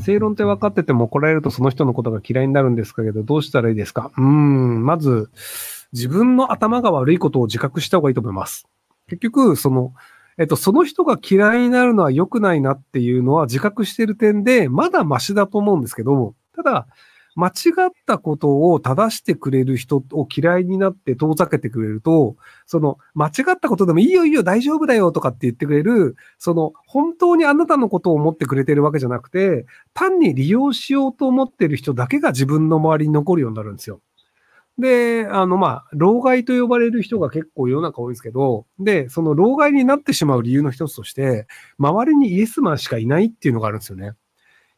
正論って分かってても怒られるとその人のことが嫌いになるんですけど、どうしたらいいですか？うん、まず、自分の頭が悪いことを自覚した方がいいと思います。結局、その、えっと、その人が嫌いになるのは良くないなっていうのは自覚してる点で、まだマシだと思うんですけど、ただ、間違ったことを正してくれる人を嫌いになって遠ざけてくれると、その間違ったことでもいいよいいよ大丈夫だよとかって言ってくれる、その本当にあなたのことを思ってくれてるわけじゃなくて、単に利用しようと思ってる人だけが自分の周りに残るようになるんですよ。で、あの、まあ、老害と呼ばれる人が結構世の中多いんですけど、で、その老害になってしまう理由の一つとして、周りにイエスマンしかいないっていうのがあるんですよね。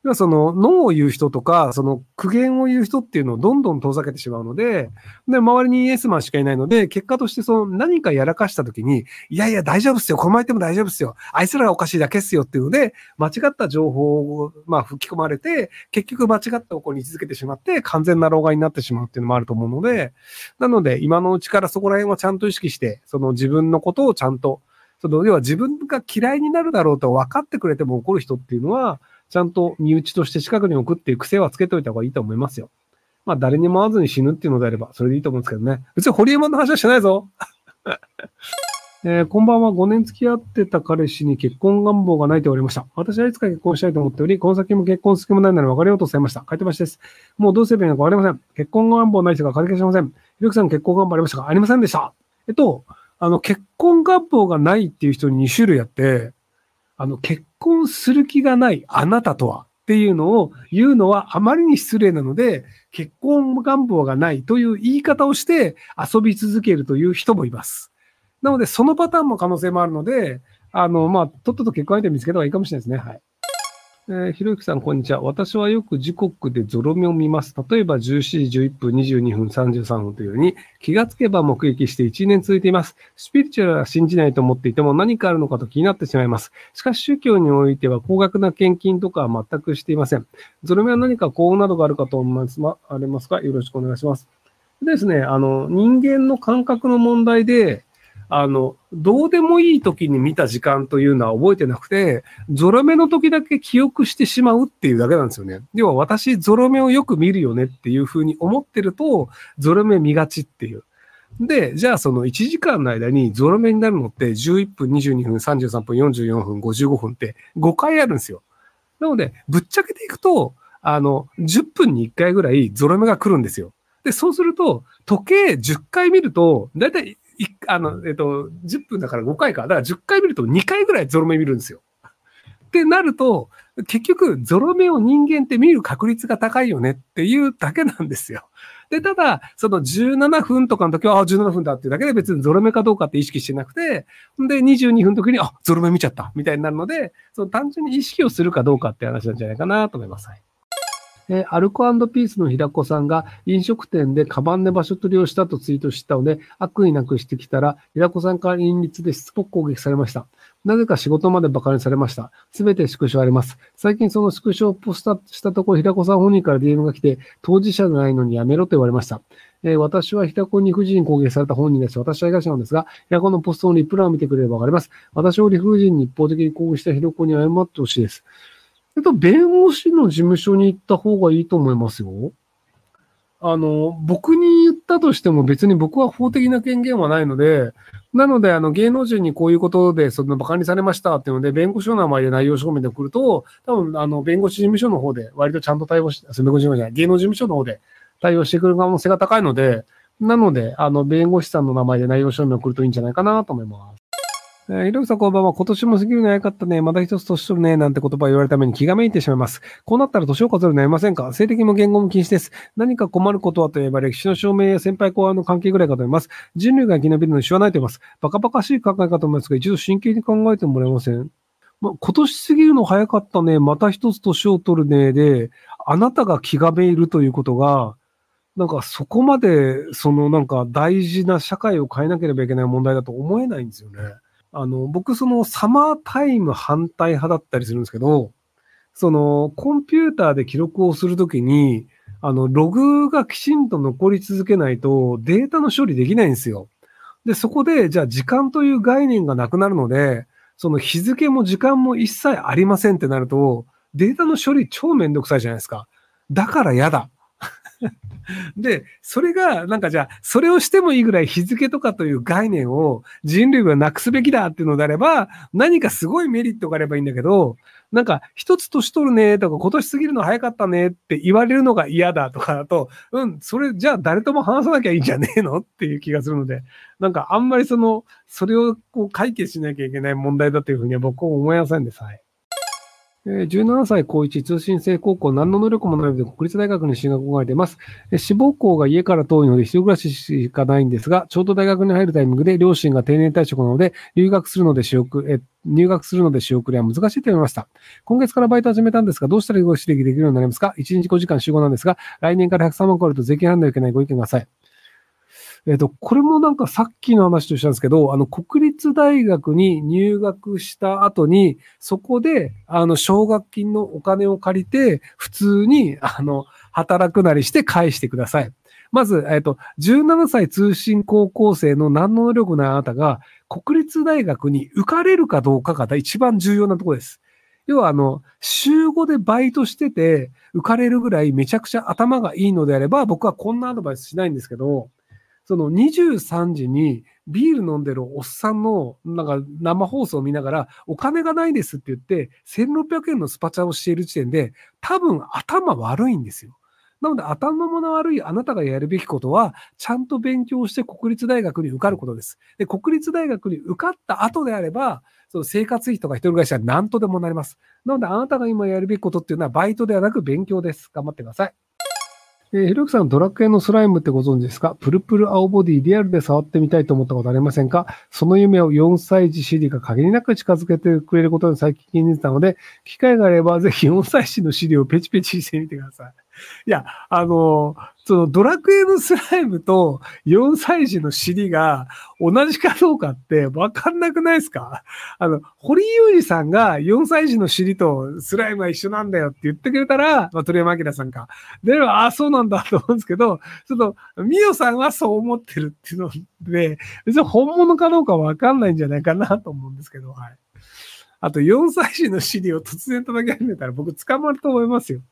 要はその、脳を言う人とか、その苦言を言う人っていうのをどんどん遠ざけてしまうので、で、周りにイエスマンしかいないので、結果としてその何かやらかした時に、いやいや大丈夫っすよ、この相手も大丈夫っすよ、あいつらがおかしいだけっすよっていうので、間違った情報を、まあ、吹き込まれて、結局間違った方向に位置づけてしまって、完全な老害になってしまうっていうのもあると思うので、なので、今のうちからそこら辺はちゃんと意識して、その自分のことをちゃんと、その、要は自分が嫌いになるだろうと分かってくれても怒る人っていうのは、ちゃんと身内として近くに置くっていう癖はつけておいた方がいいと思いますよ。まあ、誰にも会わずに死ぬっていうのであれば、それでいいと思うんですけどね。別にホリエモンの話はしてないぞ。えー、こんばんは。5年付き合ってた彼氏に結婚願望がないと言われました。私はいつか結婚したいと思っており、この先も結婚好きもないなら別れようとされました。書いてましです。もうどうすればいいのかわかりません。結婚願望ない人が仮消しません。ひろきさん結婚願望ありましたかありませんでした。えっと、あの、結婚願望がないっていう人に2種類あって、あの、結婚する気がないあなたとはっていうのを言うのはあまりに失礼なので、結婚願望がないという言い方をして遊び続けるという人もいます。なので、そのパターンも可能性もあるので、あの、まあ、とっとと結婚相手見つけた方がいいかもしれないですね。はい。えー、ひろゆきさん、こんにちは。私はよく時刻でゾロ目を見ます。例えば17時11分、22分、33分というように、気がつけば目撃して1年続いています。スピリチュアルは信じないと思っていても何かあるのかと気になってしまいます。しかし宗教においては高額な献金とかは全くしていません。ゾロ目は何か幸運などがあるかと思います。ま、ありますか？よろしくお願いします。でですね、あの、人間の感覚の問題で、あの、どうでもいい時に見た時間というのは覚えてなくて、ゾロ目の時だけ記憶してしまうっていうだけなんですよね。要は私、ゾロ目をよく見るよねっていうふうに思ってると、ゾロ目見がちっていう。で、じゃあその1時間の間にゾロ目になるのって11分、22分、33分、44分、55分って5回あるんですよ。なので、ぶっちゃけていくと、あの、10分に1回ぐらいゾロ目が来るんですよ。で、そうすると、時計10回見ると、だいたいあの、えっと、10分だから5回か。だから10回見ると2回ぐらいゾロ目見るんですよ。ってなると、結局、ゾロ目を人間って見る確率が高いよねっていうだけなんですよ。で、ただ、その17分とかの時は、あ、17分だっていうだけで別にゾロ目かどうかって意識してなくて、で、22分の時に、あ、ゾロ目見ちゃったみたいになるので、その単純に意識をするかどうかって話なんじゃないかなと思います。はいえアルコピースの平子さんが飲食店でカバンで場所取りをしたとツイートしたので、悪意なくしてきたら、平子さんから隠密でしつこく攻撃されました。なぜか仕事まで馬鹿にされました。すべて縮小あります。最近その縮小をポスタしたところ、平子さん本人から DM が来て、当事者じゃないのにやめろと言われました。えー、私は平子に不尽攻撃された本人です。私は東なんですが、平子のポストのリプランを見てくれればわかります。私を理不尽に一方的に攻撃した平子に謝ってほしいです。えっと、弁護士の事務所に行った方がいいと思いますよ。あの、僕に言ったとしても別に僕は法的な権限はないので、なので、あの、芸能人にこういうことで、その、馬鹿にされましたっていうので、弁護士の名前で内容証明で送ると、多分、あの、弁護士事務所の方で、割とちゃんと対応し、弁護士事務所じゃない、芸能事務所の方で対応してくる可能性が高いので、なので、あの、弁護士さんの名前で内容証明を送るといいんじゃないかなと思います。えー、ひろきさんこんばんは。今年も過ぎるの早かったね。また一つ年取るね。なんて言葉を言われるために気がめいてしまいます。こうなったら年を数えるのやめませんか？性的も言語も禁止です。何か困ることはといえば歴史の証明や先輩後輩の関係ぐらいかと思います。人類が生き延びるのに知らないと思います。バカバカしい考えかと思いますが、一度真剣に考えてもらえませんま、今年過ぎるの早かったね。また一つ年を取るね。で、あなたが気がめいるということが、なんかそこまで、そのなんか大事な社会を変えなければいけない問題だと思えないんですよね。あの、僕そのサマータイム反対派だったりするんですけど、そのコンピューターで記録をするときに、あの、ログがきちんと残り続けないとデータの処理できないんですよ。で、そこで、じゃあ時間という概念がなくなるので、その日付も時間も一切ありませんってなると、データの処理超めんどくさいじゃないですか。だから嫌だ。で、それが、なんかじゃあ、それをしてもいいぐらい日付とかという概念を人類はなくすべきだっていうのであれば、何かすごいメリットがあればいいんだけど、なんか、一つ年取るねとか、今年過ぎるの早かったねって言われるのが嫌だとかだと、うん、それじゃあ誰とも話さなきゃいいんじゃねえのっていう気がするので、なんかあんまりその、それをこう解決しなきゃいけない問題だというふうには僕は思いませんでさえ。え17歳高一通信制高校、何の能力もないので国立大学に進学を考えています。志望校が家から遠いので一人暮らししかないんですが、ちょうど大学に入るタイミングで両親が定年退職なので、留学するので仕送りえ入学するので仕送りは難しいと思いました。今月からバイト始めたんですが、どうしたらご指摘できるようになりますか ?1 日5時間集合なんですが、来年から103万超えると税金判断いけないご意見ください。えっ、と、これもなんかさっきの話と一緒なんですけど、あの、国立大学に入学した後に、そこで、あの、奨学金のお金を借りて、普通に、あの、働くなりして返してください。まず、えっ、と、17歳通信高校生の何の能力ないあなたが、国立大学に受かれるかどうかが一番重要なところです。要は、あの、週5でバイトしてて、受かれるぐらいめちゃくちゃ頭がいいのであれば、僕はこんなアドバイスしないんですけど、その23時にビール飲んでるおっさんのなんか生放送を見ながらお金がないですって言って1600円のスパチャをしている時点で多分頭悪いんですよ。なので頭の悪いあなたがやるべきことはちゃんと勉強して国立大学に受かることです。で、国立大学に受かった後であればその生活費とか一人暮らしは何とでもなります。なのであなたが今やるべきことっていうのはバイトではなく勉強です。頑張ってください。えー、ひろきさん、ドラクエのスライムってご存知ですか？プルプル青ボディリアルで触ってみたいと思ったことありませんか？その夢を4歳児 CD が限りなく近づけてくれることに最近気に入ったので、機会があればぜひ4歳児のシリをペチペチしてみてください。いや、あの、そのドラクエのスライムと4歳児の尻が同じかどうかってわかんなくないですか？あの、堀裕二さんが4歳児の尻とスライムは一緒なんだよって言ってくれたら、まあ、鳥山明さんか。で、ああ、そうなんだと思うんですけど、ちょっと、みおさんはそう思ってるっていうので、別に本物かどうかわかんないんじゃないかなと思うんですけど、はい。あと、4歳児の尻を突然叩き始めたら僕捕まると思いますよ。